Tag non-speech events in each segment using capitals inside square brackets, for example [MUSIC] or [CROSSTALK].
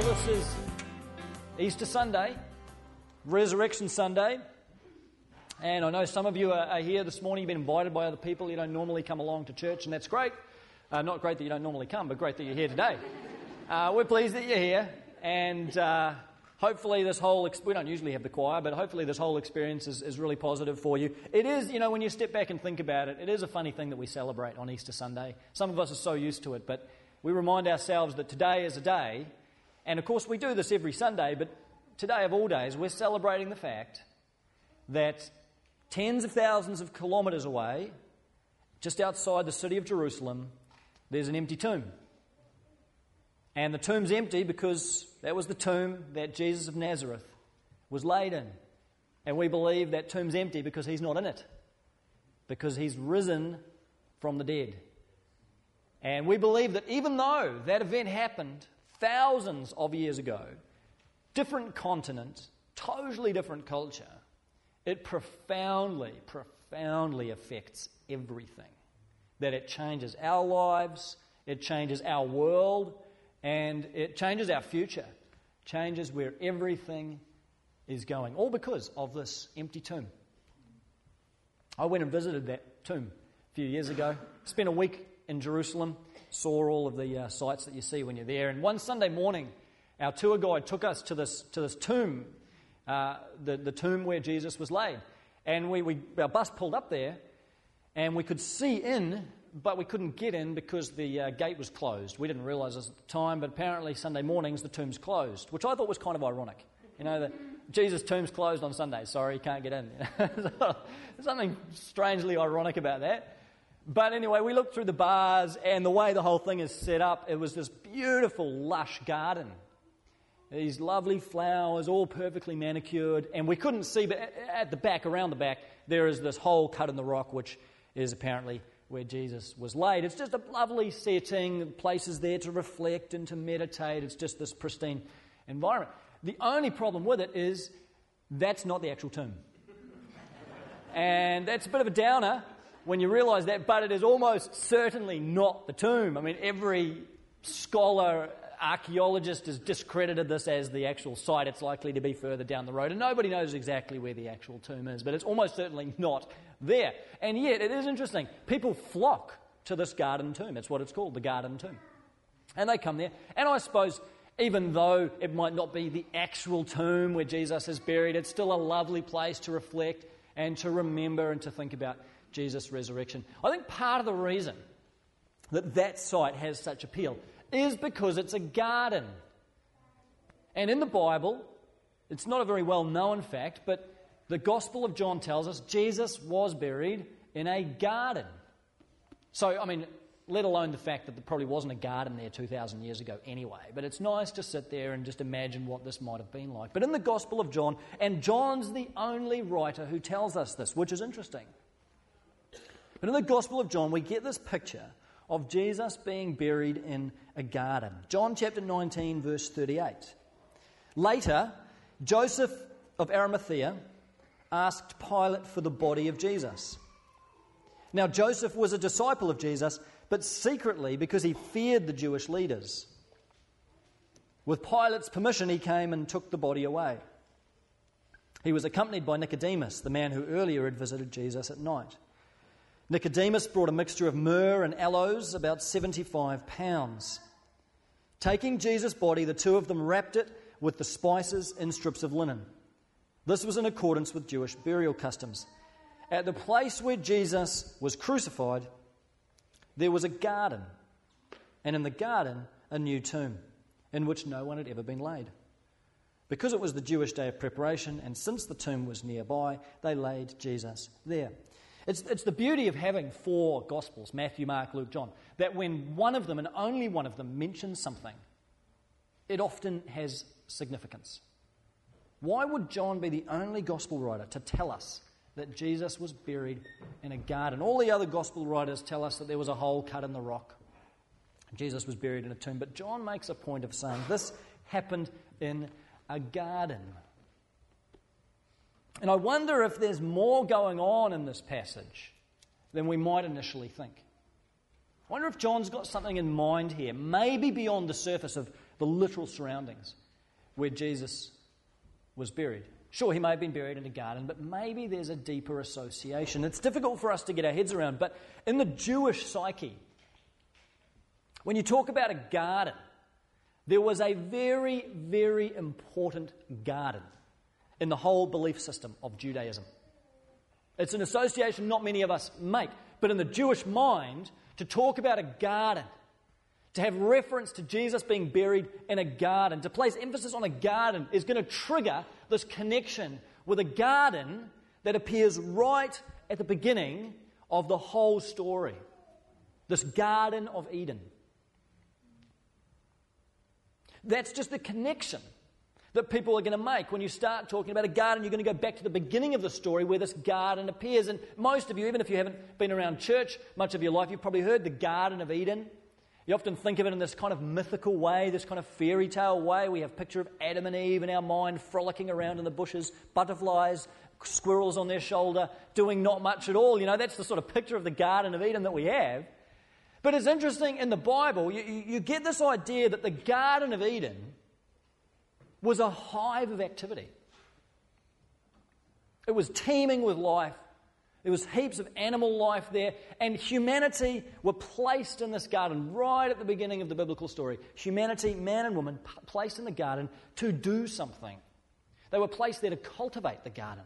Well, this is Easter Sunday, Resurrection Sunday. And I know some of you are, here this morning. You've been invited by other people. You don't normally come along to church, and that's great. Uh, not great that you don't normally come, but great that you're here today. Uh, we're pleased that you're here. And uh, hopefully, this whole ex- we don't usually have the choir, but hopefully, this whole experience is, is really positive for you. It is, you know, when you step back and think about it, it is a funny thing that we celebrate on Easter Sunday. Some of us are so used to it, but we remind ourselves that today is a day and of course, we do this every Sunday, but today of all days, we're celebrating the fact that tens of thousands of kilometres away, just outside the city of Jerusalem, there's an empty tomb. And the tomb's empty because that was the tomb that Jesus of Nazareth was laid in. And we believe that tomb's empty because he's not in it, because he's risen from the dead. And we believe that even though that event happened thousands of years ago, different continent, totally different culture, it profoundly, profoundly affects everything. That it changes our lives, it changes our world, and it changes our future, changes where everything is going, all because of this empty tomb. I went and visited that tomb a few years ago, spent a week in Jerusalem saw all of the uh, sights that you see when you're there. And one Sunday morning, our tour guide took us to this, to this tomb, uh, the, the tomb where Jesus was laid. And we, we, our bus pulled up there, and we could see in, but we couldn't get in because the uh, gate was closed. We didn't realize this at the time, but apparently Sunday mornings the tomb's closed, which I thought was kind of ironic. You know, that Jesus' tomb's closed on Sunday. Sorry, you can't get in. [LAUGHS] There's something strangely ironic about that. But anyway, we looked through the bars and the way the whole thing is set up, it was this beautiful, lush garden. These lovely flowers, all perfectly manicured. And we couldn't see, but at the back, around the back, there is this hole cut in the rock, which is apparently where Jesus was laid. It's just a lovely setting, places there to reflect and to meditate. It's just this pristine environment. The only problem with it is that's not the actual tomb. and that's a bit of a downer when you realize that, but it is almost certainly not the tomb. I mean, every scholar, archaeologist has discredited this as the actual site. It's likely to be further down the road, and nobody knows exactly where the actual tomb is, but it's almost certainly not there. And yet, it is interesting. People flock to this garden tomb. It's what it's called, the garden tomb. And they come there, and I suppose even though it might not be the actual tomb where Jesus is buried, it's still a lovely place to reflect and to remember and to think about Jesus' resurrection. I think part of the reason that that site has such appeal is because it's a garden. And in the Bible, it's not a very well known fact, but the Gospel of John tells us Jesus was buried in a garden. So, I mean, let alone the fact that there probably wasn't a garden there 2,000 years ago anyway. But it's nice to sit there and just imagine what this might have been like. But in the Gospel of John, and John's the only writer who tells us this, which is interesting. But in the Gospel of John, we get this picture of Jesus being buried in a garden. John chapter 19, verse 38. Later, Joseph of Arimathea asked Pilate for the body of Jesus. Now, Joseph was a disciple of Jesus, but secretly because he feared the Jewish leaders. With Pilate's permission, he came and took the body away. He was accompanied by Nicodemus, the man who earlier had visited Jesus at night. Nicodemus brought a mixture of myrrh and aloes, about 75 pounds. Taking Jesus' body, the two of them wrapped it with the spices in strips of linen. This was in accordance with Jewish burial customs. At the place where Jesus was crucified, there was a garden, and in the garden, a new tomb, in which no one had ever been laid. Because it was the Jewish day of preparation, and since the tomb was nearby, they laid Jesus there. It's, it's the beauty of having four Gospels Matthew, Mark, Luke, John that when one of them, and only one of them, mentions something, it often has significance. Why would John be the only Gospel writer to tell us that Jesus was buried in a garden? All the other Gospel writers tell us that there was a hole cut in the rock. Jesus was buried in a tomb. But John makes a point of saying this happened in a garden. And I wonder if there's more going on in this passage than we might initially think. I wonder if John's got something in mind here, maybe beyond the surface of the literal surroundings where Jesus was buried. Sure, he may have been buried in a garden, but maybe there's a deeper association. It's difficult for us to get our heads around, but in the Jewish psyche, when you talk about a garden, there was a very, very important garden in the whole belief system of Judaism. It's an association not many of us make, but in the Jewish mind, to talk about a garden, to have reference to Jesus being buried in a garden, to place emphasis on a garden is going to trigger this connection with a garden that appears right at the beginning of the whole story. This Garden of Eden. That's just the connection that people are going to make. When you start talking about a garden, you're going to go back to the beginning of the story where this garden appears. And most of you, even if you haven't been around church much of your life, you've probably heard the Garden of Eden. You often think of it in this kind of mythical way, this kind of fairy tale way. We have a picture of Adam and Eve in our mind frolicking around in the bushes, butterflies, squirrels on their shoulder, doing not much at all. You know, that's the sort of picture of the Garden of Eden that we have. But it's interesting in the Bible, you, you get this idea that the Garden of Eden was a hive of activity. It was teeming with life. There was heaps of animal life there, and humanity were placed in this garden right at the beginning of the biblical story. Humanity, man and woman, p- placed in the garden to do something. They were placed there to cultivate the garden.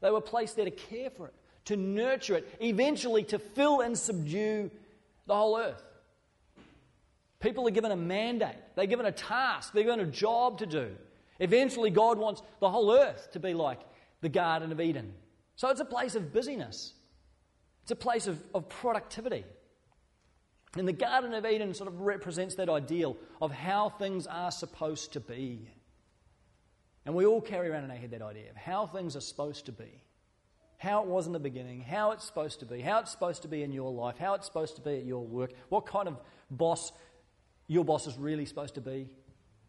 They were placed there to care for it, to nurture it, eventually to fill and subdue the whole earth. People are given a mandate, they're given a task, they're given a job to do. Eventually, God wants the whole earth to be like the Garden of Eden. So it's a place of busyness, it's a place of, of productivity. And the Garden of Eden sort of represents that ideal of how things are supposed to be. And we all carry around in our head that idea of how things are supposed to be how it was in the beginning, how it's supposed to be, how it's supposed to be in your life, how it's supposed to be at your work, what kind of boss your boss is really supposed to be,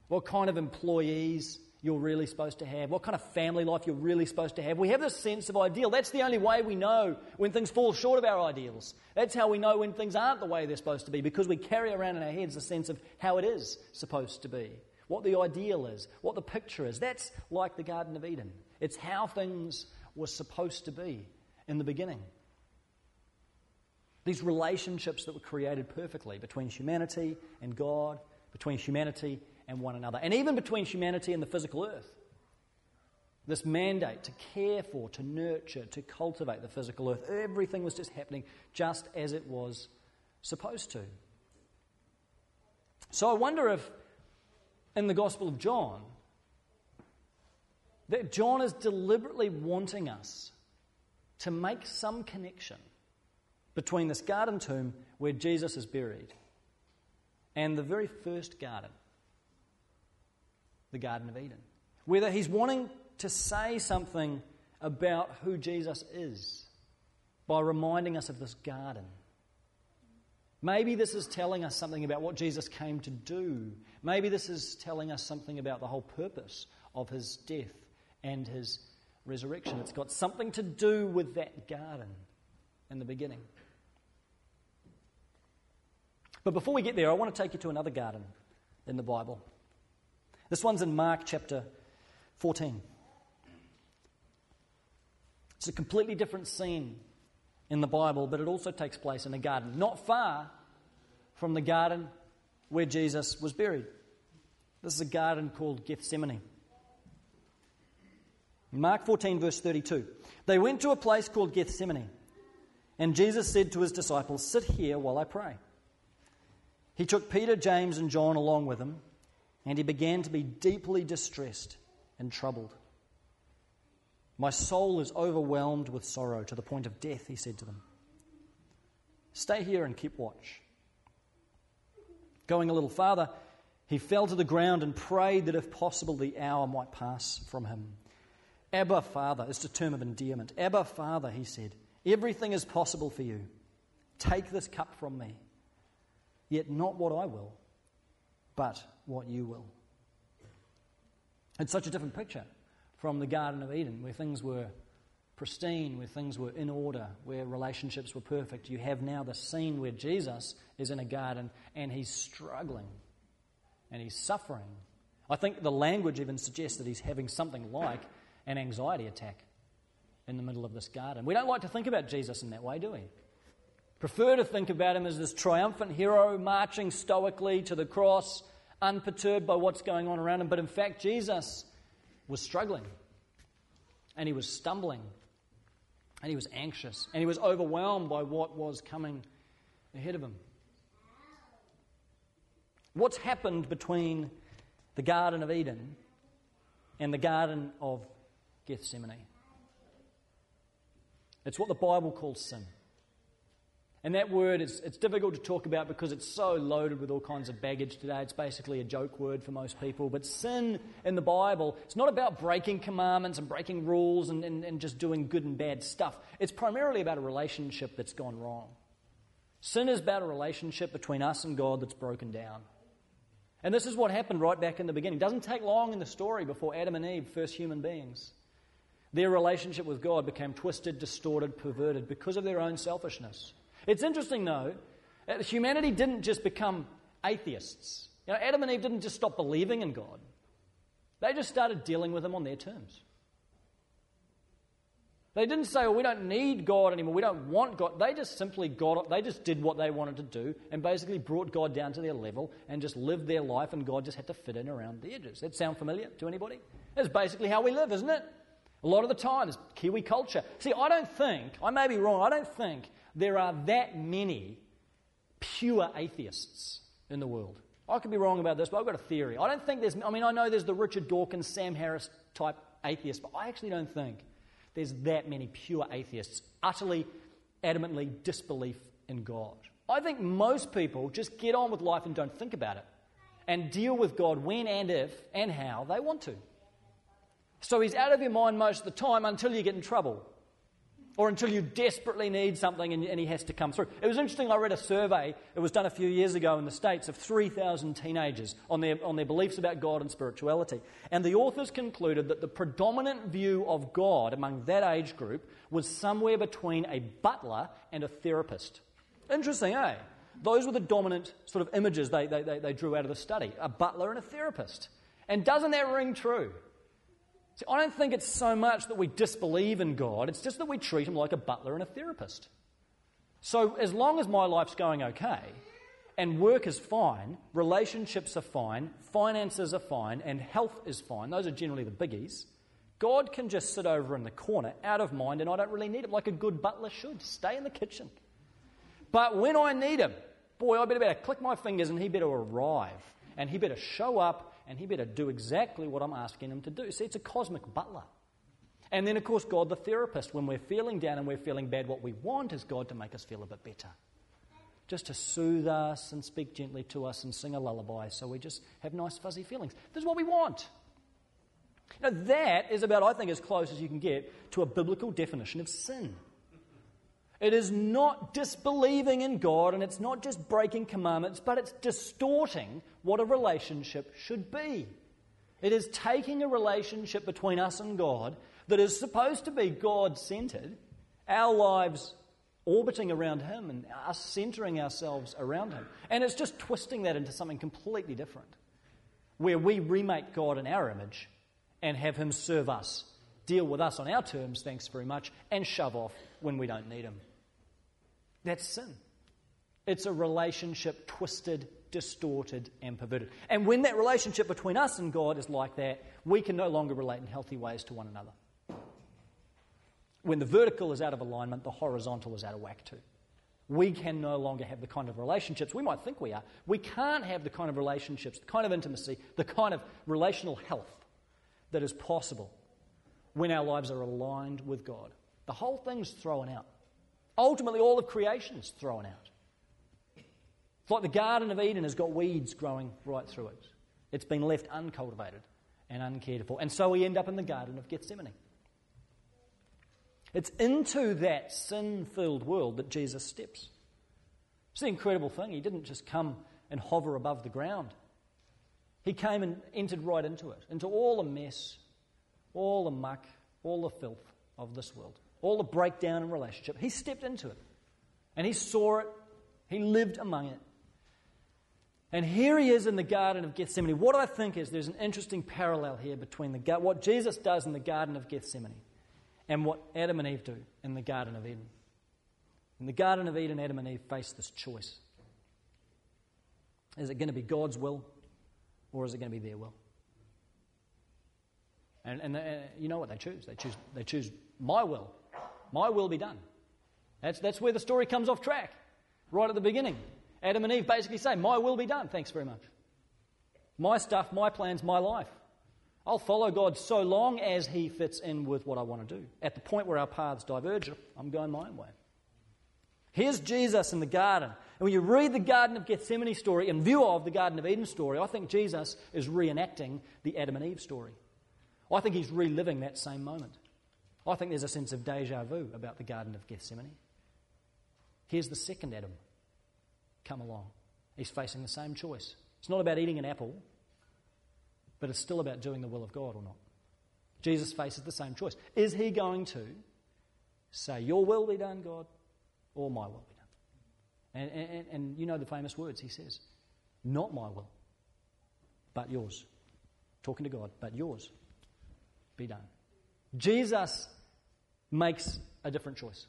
what kind of employees you're really supposed to have, what kind of family life you're really supposed to have. We have this sense of ideal. That's the only way we know when things fall short of our ideals. That's how we know when things aren't the way they're supposed to be, because we carry around in our heads a sense of how it is supposed to be, what the ideal is, what the picture is. That's like the Garden of Eden. It's how things were supposed to be in the beginning. These relationships that were created perfectly between humanity and God, between humanity and one another, and even between humanity and the physical earth. This mandate to care for, to nurture, to cultivate the physical earth, everything was just happening just as it was supposed to. So I wonder if in the Gospel of John, that John is deliberately wanting us to make some connection between this garden tomb where Jesus is buried and the very first garden, the Garden of Eden. Whether he's wanting to say something about who Jesus is by reminding us of this garden. Maybe this is telling us something about what Jesus came to do. Maybe this is telling us something about the whole purpose of his death and his resurrection. It's got something to do with that garden in the beginning. But before we get there, I want to take you to another garden in the Bible. This one's in Mark chapter 14. It's a completely different scene in the Bible, but it also takes place in a garden, not far from the garden where Jesus was buried. This is a garden called Gethsemane. Mark 14, verse 32. They went to a place called Gethsemane, and Jesus said to his disciples, Sit here while I pray. He took Peter, James, and John along with him, and he began to be deeply distressed and troubled. My soul is overwhelmed with sorrow to the point of death, he said to them. Stay here and keep watch. Going a little farther, he fell to the ground and prayed that if possible the hour might pass from him. Abba, Father, is a term of endearment. Abba, Father, he said, everything is possible for you. Take this cup from me. Yet not what I will, but what you will. It's such a different picture from the Garden of Eden, where things were pristine, where things were in order, where relationships were perfect. You have now the scene where Jesus is in a garden and he's struggling and he's suffering. I think the language even suggests that he's having something like an anxiety attack in the middle of this garden. We don't like to think about Jesus in that way, do we? Prefer to think about him as this triumphant hero marching stoically to the cross, unperturbed by what's going on around him. But in fact, Jesus was struggling and he was stumbling and he was anxious and he was overwhelmed by what was coming ahead of him. What's happened between the Garden of Eden and the Garden of Gethsemane? It's what the Bible calls sin. And that word is it's difficult to talk about because it's so loaded with all kinds of baggage today. It's basically a joke word for most people. But sin in the Bible, it's not about breaking commandments and breaking rules and, and, and just doing good and bad stuff. It's primarily about a relationship that's gone wrong. Sin is about a relationship between us and God that's broken down. And this is what happened right back in the beginning. It doesn't take long in the story before Adam and Eve, first human beings. Their relationship with God became twisted, distorted, perverted because of their own selfishness. It's interesting, though, that humanity didn't just become atheists. You know, Adam and Eve didn't just stop believing in God, they just started dealing with Him on their terms. They didn't say, well, we don't need God anymore. We don't want God. They just simply got up, they just did what they wanted to do and basically brought God down to their level and just lived their life, and God just had to fit in around the edges. That sound familiar to anybody? That's basically how we live, isn't it? A lot of the time, it's Kiwi culture. See, I don't think, I may be wrong, I don't think there are that many pure atheists in the world. I could be wrong about this, but I've got a theory. I don't think there's, I mean, I know there's the Richard Dawkins, Sam Harris type atheists, but I actually don't think there's that many pure atheists, utterly, adamantly disbelief in God. I think most people just get on with life and don't think about it and deal with God when and if and how they want to. So he's out of your mind most of the time until you get in trouble or until you desperately need something and, and, he has to come through. It was interesting, I read a survey, it was done a few years ago in the States, of 3,000 teenagers on their, on their beliefs about God and spirituality. And the authors concluded that the predominant view of God among that age group was somewhere between a butler and a therapist. Interesting, eh? Those were the dominant sort of images they, they, they, they drew out of the study a butler and a therapist. And doesn't that ring true? See, I don't think it's so much that we disbelieve in God, it's just that we treat him like a butler and a therapist. So, as long as my life's going okay, and work is fine, relationships are fine, finances are fine, and health is fine, those are generally the biggies, God can just sit over in the corner, out of mind, and I don't really need him, like a good butler should. Stay in the kitchen. But when I need him, boy, I better, better click my fingers and he better arrive. And he better show up and he better do exactly what I'm asking him to do. See, it's a cosmic butler. And then, of course, God the therapist. When we're feeling down and we're feeling bad, what we want is God to make us feel a bit better. Just to soothe us and speak gently to us and sing a lullaby so we just have nice, fuzzy feelings. This is what we want. Now, that is about, I think, as close as you can get to a biblical definition of sin. It is not disbelieving in God and it's not just breaking commandments, but it's distorting what a relationship should be. It is taking a relationship between us and God that is supposed to be God centered, our lives orbiting around Him and us centering ourselves around Him. And it's just twisting that into something completely different, where we remake God in our image and have Him serve us, deal with us on our terms, thanks very much, and shove off when we don't need Him. That's sin. It's a relationship twisted, distorted, and perverted. And when that relationship between us and God is like that, we can no longer relate in healthy ways to one another. When the vertical is out of alignment, the horizontal is out of whack too. We can no longer have the kind of relationships we might think we are. We can't have the kind of relationships, the kind of intimacy, the kind of relational health that is possible when our lives are aligned with God. The whole thing's thrown out. Ultimately, all of creation is thrown out. It's like the Garden of Eden has got weeds growing right through it. It's been left uncultivated and uncared for. And so we end up in the Garden of Gethsemane. It's into that sin filled world that Jesus steps. It's the incredible thing. He didn't just come and hover above the ground, He came and entered right into it, into all the mess, all the muck, all the filth of this world all the breakdown in relationship. He stepped into it and he saw it, he lived among it. And here he is in the Garden of Gethsemane. What I think is there's an interesting parallel here between the, what Jesus does in the Garden of Gethsemane and what Adam and Eve do in the Garden of Eden. In the Garden of Eden, Adam and Eve face this choice. Is it going to be God's will or is it going to be their will? And, and, uh, you know what they choose? They choose, they choose my will. My will be done. That's, that's where the story comes off track, right at the beginning. Adam and Eve basically say, My will be done, thanks very much. My stuff, my plans, my life. I'll follow God so long as He fits in with what I want to do. At the point where our paths diverge, I'm going my own way. Here's Jesus in the garden. And when you read the Garden of Gethsemane story in view of the Garden of Eden story, I think Jesus is reenacting the Adam and Eve story. I think he's reliving that same moment. I think there's a sense of deja vu about the Garden of Gethsemane. Here's the second Adam come along. He's facing the same choice. It's not about eating an apple, but it's still about doing the will of God or not. Jesus faces the same choice. Is he going to say, Your will be done, God, or my will be done? And, and, and you know the famous words he says, Not my will, but yours. Talking to God, but yours be done. Jesus makes a different choice.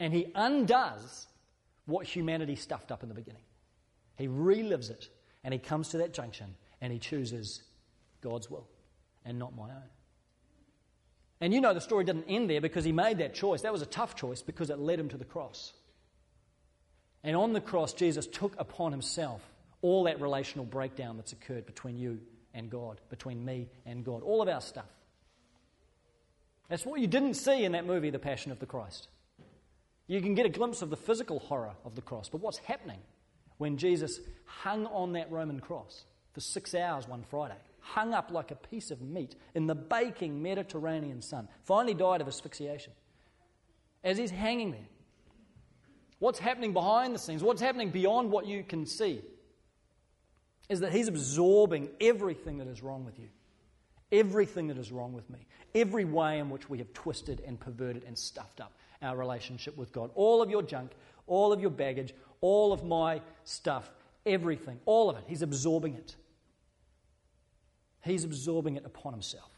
And he undoes what humanity stuffed up in the beginning. He relives it and he comes to that junction and he chooses God's will and not my own. And you know the story didn't end there because he made that choice. That was a tough choice because it led him to the cross. And on the cross, Jesus took upon himself all that relational breakdown that's occurred between you and God, between me and God, all of our stuff. That's what you didn't see in that movie, The Passion of the Christ. You can get a glimpse of the physical horror of the cross, but what's happening when Jesus hung on that Roman cross for six hours one Friday, hung up like a piece of meat in the baking Mediterranean sun, finally died of asphyxiation. As he's hanging there, what's happening behind the scenes, what's happening beyond what you can see, is that he's absorbing everything that is wrong with you, everything that is wrong with me, every way in which we have twisted and perverted and stuffed up our relationship with God. All of your junk, all of your baggage, all of my stuff, everything, all of it. He's absorbing it. He's absorbing it upon himself.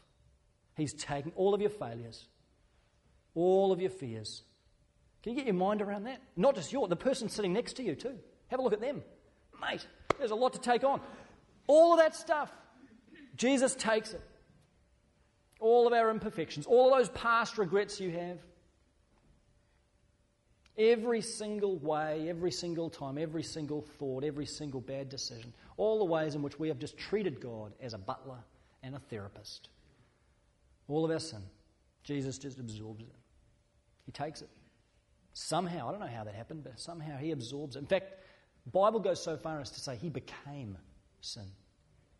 He's taking all of your failures, all of your fears. Can you get your mind around that? Not just your, the person sitting next to you, too. Have a look at them. Mate, there's a lot to take on. All of that stuff, Jesus takes it. All of our imperfections, all of those past regrets you have, Every single way, every single time, every single thought, every single bad decision, all the ways in which we have just treated God as a butler and a therapist. All of our sin. Jesus just absorbs it. He takes it. Somehow, I don't know how that happened, but somehow he absorbs it. In fact, Bible goes so far as to say he became sin.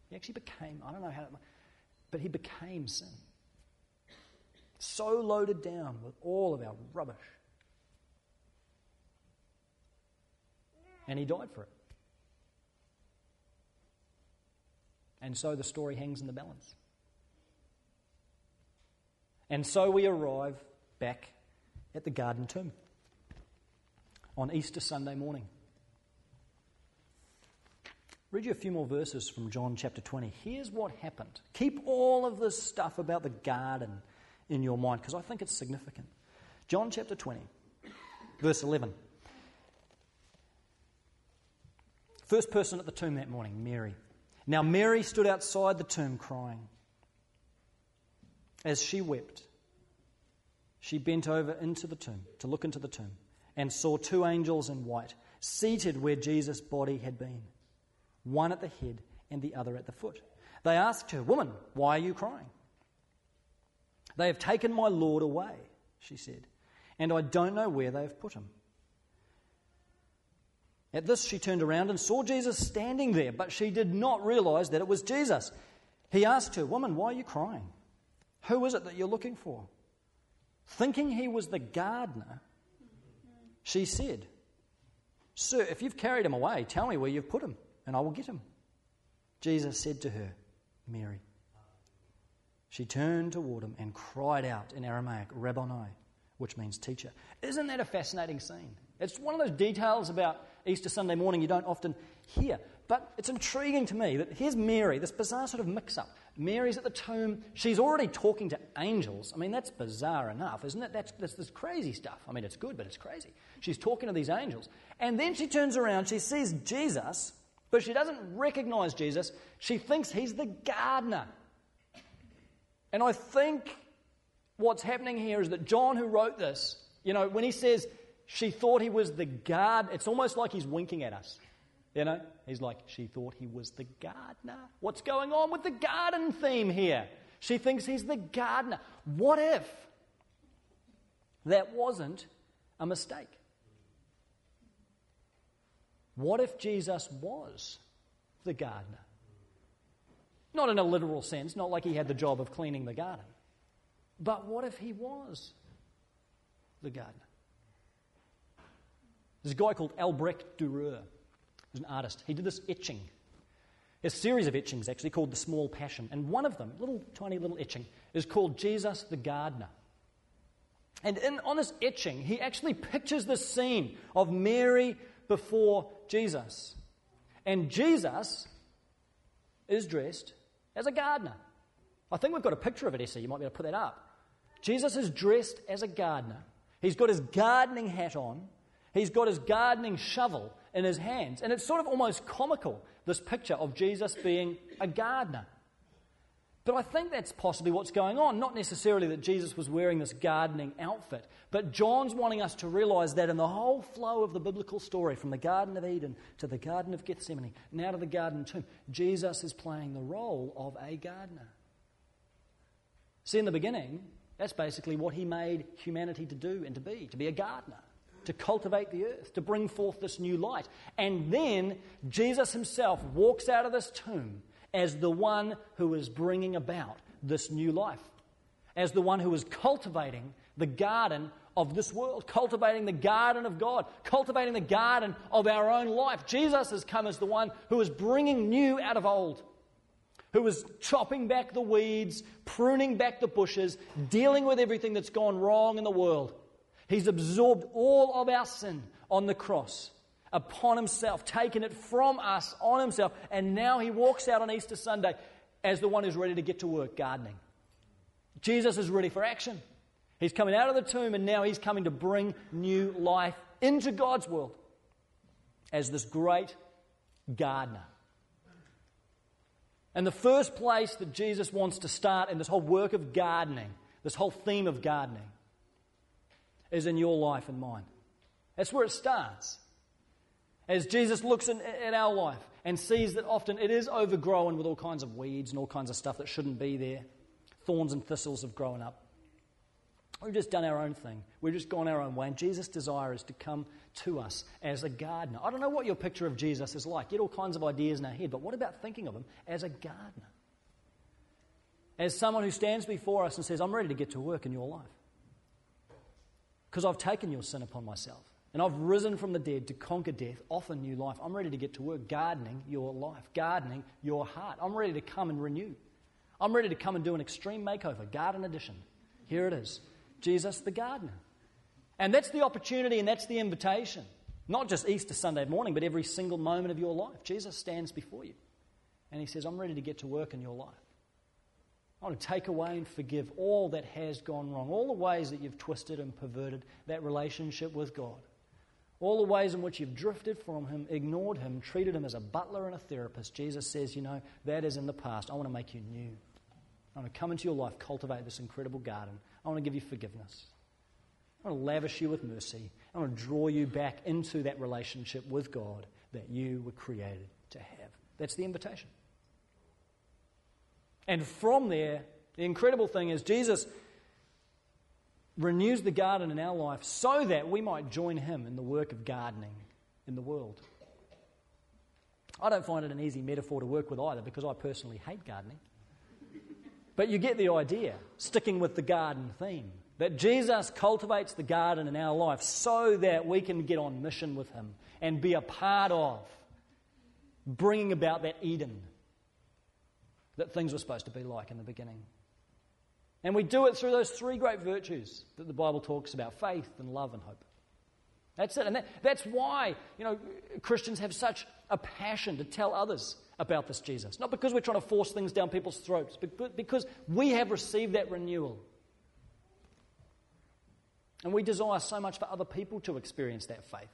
He actually became, I don't know how, but he became sin. So loaded down with all of our rubbish and he died for it. And so the story hangs in the balance. And so we arrive back at the garden tomb on Easter Sunday morning. Read you a few more verses from John chapter 20. Here's what happened. Keep all of this stuff about the garden in your mind because I think it's significant. John chapter 20, verse 11. First person at the tomb that morning, Mary. Now, Mary stood outside the tomb crying. As she wept, she bent over into the tomb to look into the tomb and saw two angels in white seated where Jesus' body had been, one at the head and the other at the foot. They asked her, Woman, why are you crying? They have taken my Lord away, she said, and I don't know where they have put him. At this, she turned around and saw Jesus standing there, but she did not realize that it was Jesus. He asked her, Woman, why are you crying? Who is it that you're looking for? Thinking he was the gardener, she said, Sir, if you've carried him away, tell me where you've put him, and I will get him. Jesus said to her, Mary. She turned toward him and cried out in Aramaic, Rabboni, which means teacher. Isn't that a fascinating scene? It's one of those details about Easter Sunday morning you don't often hear. But it's intriguing to me that here's Mary, this bizarre sort of mix up. Mary's at the tomb. She's already talking to angels. I mean, that's bizarre enough, isn't it? That's, that's this crazy stuff. I mean, it's good, but it's crazy. She's talking to these angels. And then she turns around, she sees Jesus, but she doesn't recognize Jesus. She thinks he's the gardener. And I think what's happening here is that John, who wrote this, you know, when he says she thought he was the guard, it's almost like he's winking at us. You know, he's like, she thought he was the gardener. What's going on with the garden theme here? She thinks he's the gardener. What if that wasn't a mistake? What if Jesus was the gardener? Not in a literal sense, not like he had the job of cleaning the garden. But what if he was the gardener? There's a guy called Albrecht Dürer was an artist. He did this etching, a series of etchings actually called The Small Passion. And one of them, a little tiny little etching, is called Jesus the Gardener. And in, on this etching, he actually pictures the scene of Mary before Jesus. And Jesus is dressed as a gardener. I think we've got a picture of it, Essie. You might be able to put that up. Jesus is dressed as a gardener. He's got his gardening hat on. He's got his gardening shovel in his hands. And it's sort of almost comical, this picture of Jesus being a gardener. But I think that's possibly what's going on. Not necessarily that Jesus was wearing this gardening outfit, but John's wanting us to realize that in the whole flow of the biblical story, from the Garden of Eden to the Garden of Gethsemane, now to the Garden Tomb, Jesus is playing the role of a gardener. See, in the beginning, that's basically what he made humanity to do and to be, to be a gardener to cultivate the earth, to bring forth this new light. And then Jesus himself walks out of this tomb as the one who is bringing about this new life, as the one who is cultivating the garden of this world, cultivating the garden of God, cultivating the garden of our own life. Jesus has come as the one who is bringing new out of old, who is chopping back the weeds, pruning back the bushes, dealing with everything that's gone wrong in the world. He's absorbed all of our sin on the cross upon himself, taken it from us on himself, and now he walks out on Easter Sunday as the one who's ready to get to work gardening. Jesus is ready for action. He's coming out of the tomb and now he's coming to bring new life into God's world as this great gardener. And the first place that Jesus wants to start in this whole work of gardening, this whole theme of gardening, is in your life and mine. That's where it starts. As Jesus looks in, at our life and sees that often it is overgrown with all kinds of weeds and all kinds of stuff that shouldn't be there, thorns and thistles have grown up. We've just done our own thing. We've just gone our own way. And Jesus' desire is to come to us as a gardener. I don't know what your picture of Jesus is like. Get all kinds of ideas in our head, but what about thinking of him as a gardener? As someone who stands before us and says, I'm ready to get to work in your life because I've taken your sin upon myself. And I've risen from the dead to conquer death, offer new life. I'm ready to get to work gardening your life, gardening your heart. I'm ready to come and renew. I'm ready to come and do an extreme makeover, garden edition. Here it is Jesus the gardener. And that's the opportunity and that's the invitation. Not just Easter Sunday morning, but every single moment of your life. Jesus stands before you and he says, I'm ready to get to work in your life. I want to take away and forgive all that has gone wrong, all the ways that you've twisted and perverted that relationship with God, all the ways in which you've drifted from Him, ignored Him, treated Him as a butler and a therapist. Jesus says, You know, that is in the past. I want to make you new. I want to come into your life, cultivate this incredible garden. I want to give you forgiveness. I want to lavish you with mercy. I want to draw you back into that relationship with God that you were created to have. That's the invitation. And from there, the incredible thing is Jesus renews the garden in our life so that we might join him in the work of gardening in the world. I don't find it an easy metaphor to work with either because I personally hate gardening. But you get the idea, sticking with the garden theme, that Jesus cultivates the garden in our life so that we can get on mission with him and be a part of bringing about that Eden that things were supposed to be like in the beginning. And we do it through those three great virtues that the Bible talks about faith and love and hope. That's it. And that, that's why, you know, Christians have such a passion to tell others about this Jesus. Not because we're trying to force things down people's throats, but because we have received that renewal. And we desire so much for other people to experience that faith.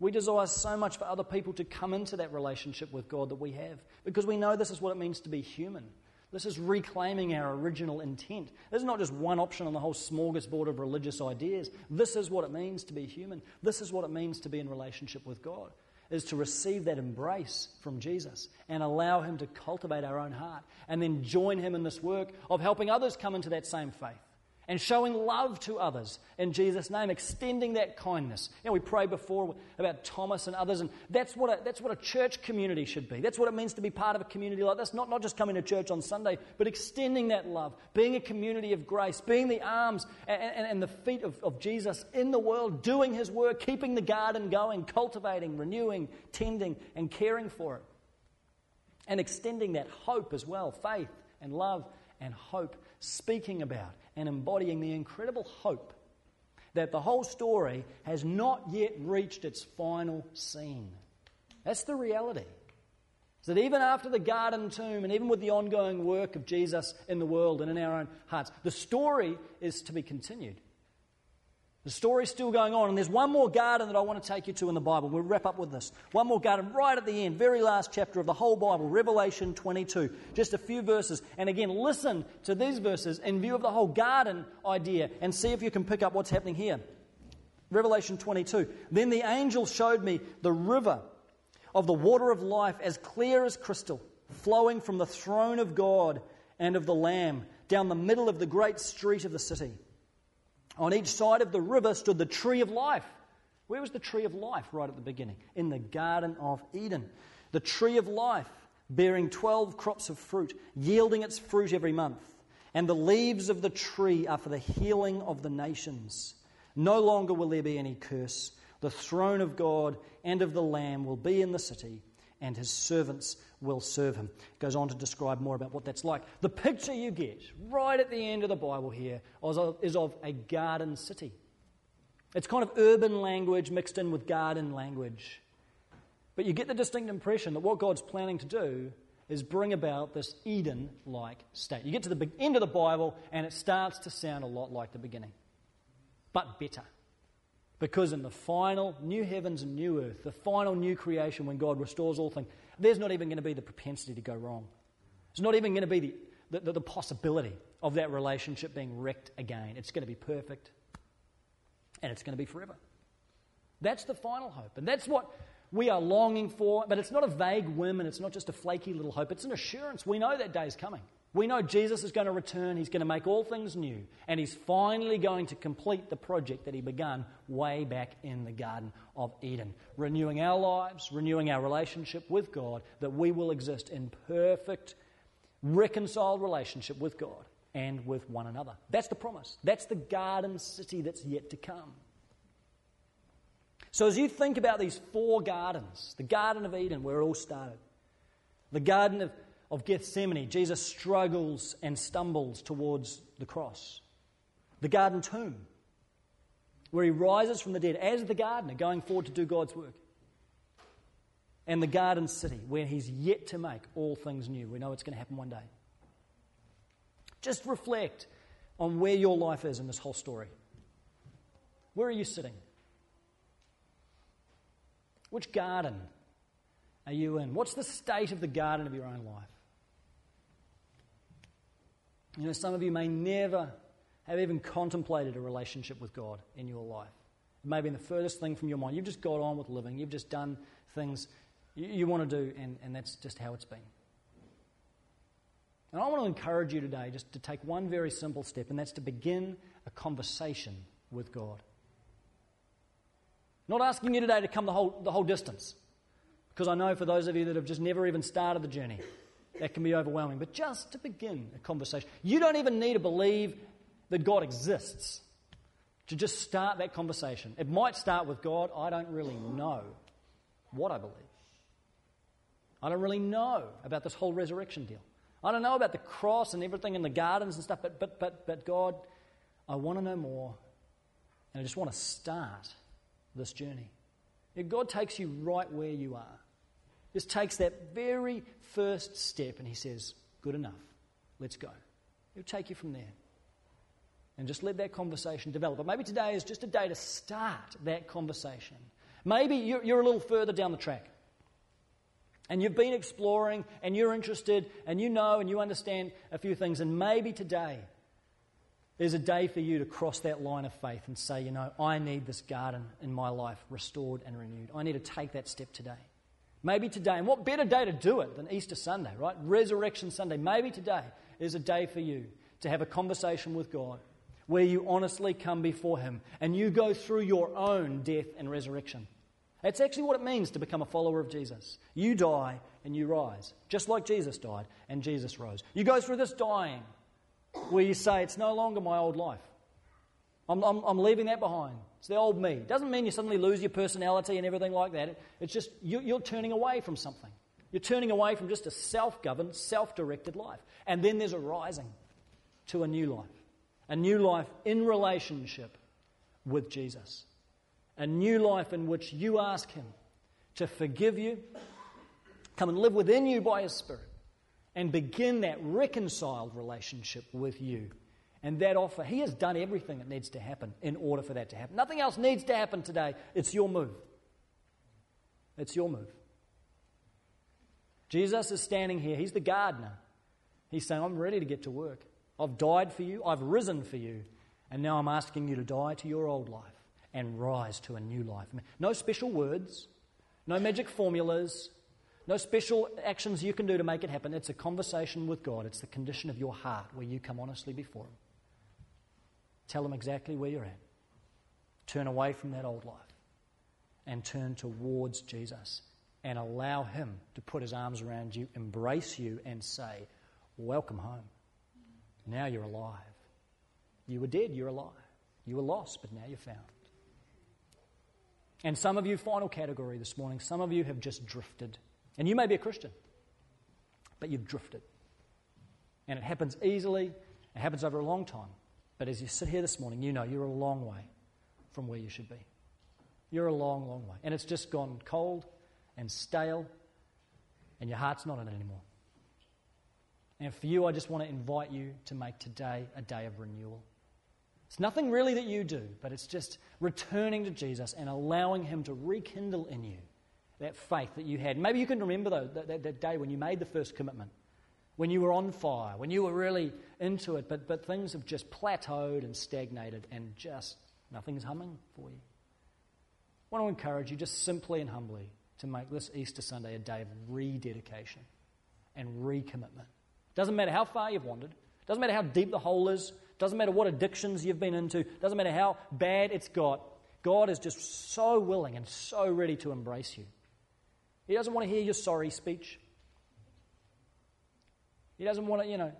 We desire so much for other people to come into that relationship with God that we have because we know this is what it means to be human. This is reclaiming our original intent. This is not just one option on the whole smorgasbord of religious ideas. This is what it means to be human. This is what it means to be in relationship with God, is to receive that embrace from Jesus and allow Him to cultivate our own heart and then join Him in this work of helping others come into that same faith and showing love to others in Jesus' name, extending that kindness. You know, we prayed before about Thomas and others, and that's what, a, that's what a church community should be. That's what it means to be part of a community like this. Not, not just coming to church on Sunday, but extending that love, being a community of grace, being the arms and, and, and the feet of, of Jesus in the world, doing his work, keeping the garden going, cultivating, renewing, tending, and caring for it. And extending that hope as well faith and love and hope, speaking about and embodying the incredible hope that the whole story has not yet reached its final scene. That's the reality. So that even after the garden tomb and even with the ongoing work of Jesus in the world and in our own hearts, the story is to be continued. The story's still going on, and there's one more garden that I want to take you to in the Bible. We'll wrap up with this. One more garden right at the end, very last chapter of the whole Bible, Revelation 22. Just a few verses. And again, listen to these verses in view of the whole garden idea and see if you can pick up what's happening here. Revelation 22. Then the angel showed me the river of the water of life as clear as crystal, flowing from the throne of God and of the Lamb down the middle of the great street of the city. On each side of the river stood the tree of life. Where was the tree of life right at the beginning? In the Garden of Eden. The tree of life, bearing 12 crops of fruit, yielding its fruit every month. And the leaves of the tree are for the healing of the nations. No longer will there be any curse. The throne of God and of the Lamb will be in the city, and his servants will serve him. Goes on to describe more about what that's like. The picture you get right at the end of the Bible here is of a garden city. It's kind of urban language mixed in with garden language. But you get the distinct impression that what God's planning to do is bring about this Eden like state. You get to the end of the Bible and it starts to sound a lot like the beginning, but better. Because in the final new heavens and new earth, the final new creation, when God restores all things, there's not even going to be the propensity to go wrong. There's not even going to be the, the, the possibility of that relationship being wrecked again. It's going to be perfect and it's going to be forever. That's the final hope. And that's what we are longing for. But it's not a vague whim and it's not just a flaky little hope. It's an assurance. We know that day is coming. We know Jesus is going to return, He's going to make all things new, and He's finally going to complete the project that He began way back in the Garden of Eden, renewing our lives, renewing our relationship with God, that we will exist in perfect, reconciled relationship with God and with one another. That's the promise. That's the garden city that's yet to come. So, as you think about these four gardens the Garden of Eden, where it all started, the Garden of of Gethsemane, Jesus struggles and stumbles towards the cross. The garden tomb, where he rises from the dead as the gardener, going forward to do God's work. And the garden city, where he's yet to make all things new. We know it's going to happen one day. Just reflect on where your life is in this whole story. Where are you sitting? Which garden are you in? What's the state of the garden of your own life? You know, some of you may never have even contemplated a relationship with God in your life. It may be the furthest thing from your mind. You've just got on with living, you've just done things you, you want to do, and, and that's just how it's been. And I want to encourage you today just to take one very simple step, and that's to begin a conversation with God. Not asking you today to come the whole, the whole distance, because I know for those of you that have just never even started the journey, that can be overwhelming. But just to begin a conversation, you don't even need to believe that God exists to just start that conversation. It might start with God, I don't really know what I believe. I don't really know about this whole resurrection deal. I don't know about the cross and everything in the gardens and stuff, but, but, but, but God, I want to know more. And I just want to start this journey. If God takes you right where you are. Just takes that very first step and He says, Good enough. Let's go. He'll take you from there. And just let that conversation develop. But maybe today is just a day to start that conversation. Maybe you're, a little further down the track. And you've been exploring and you're interested and you know and you understand a few things. And maybe today there's a day for you to cross that line of faith and say, you know, I need this garden in my life restored and renewed. I need to take that step today. Maybe today, and what better day to do it than Easter Sunday, right? Resurrection Sunday. Maybe today is a day for you to have a conversation with God where you honestly come before Him and you go through your own death and resurrection. That's actually what it means to become a follower of Jesus. You die and you rise, just like Jesus died and Jesus rose. You go through this dying where you say, It's no longer my old life. I'm, I'm, I'm leaving that behind. It's the old me. It doesn't mean you suddenly lose your personality and everything like that. It's just you, you're turning away from something. You're turning away from just a self governed, self directed life. And then there's a rising to a new life. A new life in relationship with Jesus. A new life in which you ask Him to forgive you, come and live within you by His Spirit, and begin that reconciled relationship with you. And that offer, He has done everything that needs to happen in order for that to happen. Nothing else needs to happen today. It's your move. It's your move. Jesus is standing here. He's the gardener. He's saying, I'm ready to get to work. I've died for you, I've risen for you, and now I'm asking you to die to your old life and rise to a new life. No special words, no magic formulas, no special actions you can do to make it happen. It's a conversation with God. It's the condition of your heart where you come honestly before Him. Tell them exactly where you're at. Turn away from that old life and turn towards Jesus and allow Him to put His arms around you, embrace you, and say, Welcome home. Now you're alive. You were dead, you're alive. You were lost, but now you're found. And some of you, final category this morning, some of you have just drifted. And you may be a Christian, but you've drifted. And it happens easily, it happens over a long time. But as you sit here this morning, you know you're a long way from where you should be. You're a long, long way. And it's just gone cold and stale, and your heart's not in it anymore. And for you, I just want to invite you to make today a day of renewal. It's nothing really that you do, but it's just returning to Jesus and allowing Him to rekindle in you that faith that you had. Maybe you can remember, though, that, that, that day when you made the first commitment, when you were on fire, when you were really into it, but, but things have just plateaued and stagnated and just nothing's humming for you. I want to encourage you just simply and humbly to make this Easter Sunday a day of rededication and recommitment. Doesn't matter how far you've wandered, doesn't matter how deep the hole is, doesn't matter what addictions you've been into, doesn't matter how bad it's got. God is just so willing and so ready to embrace you. He doesn't want to hear your sorry speech. He doesn't want to, you know,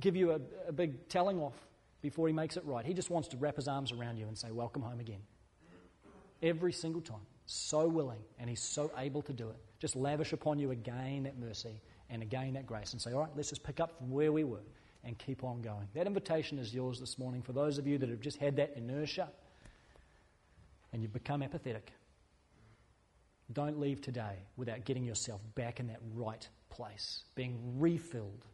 give you a, a big telling off before he makes it right. He just wants to wrap his arms around you and say, Welcome home again. Every single time. So willing, and he's so able to do it. Just lavish upon you again that mercy and again that grace and say, all right, let's just pick up from where we were and keep on going. That invitation is yours this morning for those of you that have just had that inertia and you've become apathetic. Don't leave today without getting yourself back in that right place, being refilled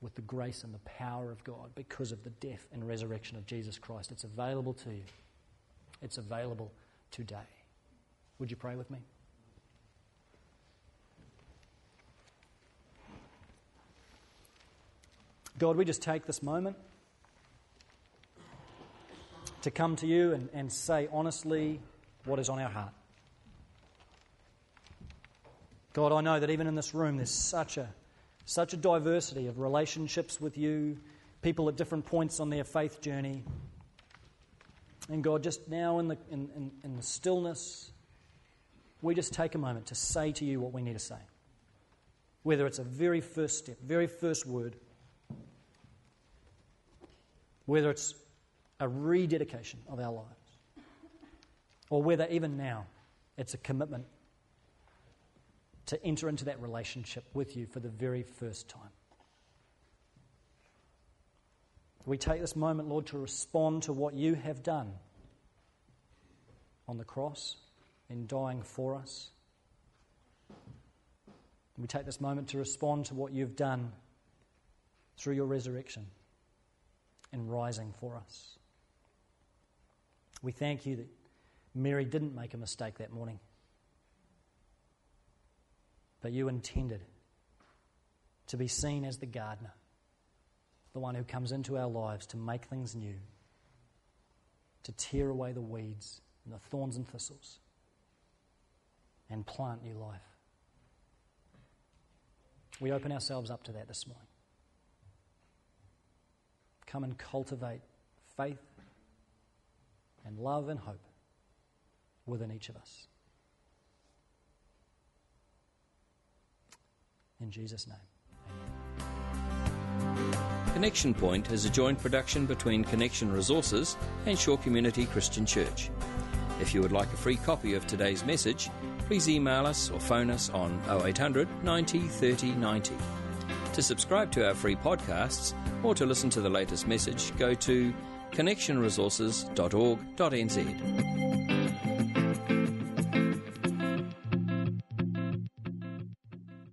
with the grace and the power of God because of the death and resurrection of Jesus Christ. It's available to you, it's available today. Would you pray with me? God, we just take this moment to come to you and, and say honestly what is on our heart. God, I know that even in this room there's such a, such a diversity of relationships with you, people at different points on their faith journey. And God, just now in the, in, in, in the stillness, we just take a moment to say to you what we need to say. Whether it's a very first step, very first word, whether it's a rededication of our lives, or whether even now it's a commitment to enter into that relationship with you for the very first time. We take this moment, Lord, to respond to what you have done on the cross in dying for us. We take this moment to respond to what you've done through your resurrection and rising for us. We thank you that Mary didn't make a mistake that morning, but you intended to be seen as the gardener, the one who comes into our lives to make things new, to tear away the weeds and the thorns and thistles, and plant new life. We open ourselves up to that this morning. Come and cultivate faith and love and hope within each of us. In Jesus' name. Connection Point is a joint production between Connection Resources and Shore Community Christian Church. If you would like a free copy of today's message, please email us or phone us on 0800 90 30 90. To subscribe to our free podcasts or to listen to the latest message, go to connectionresources.org.nz.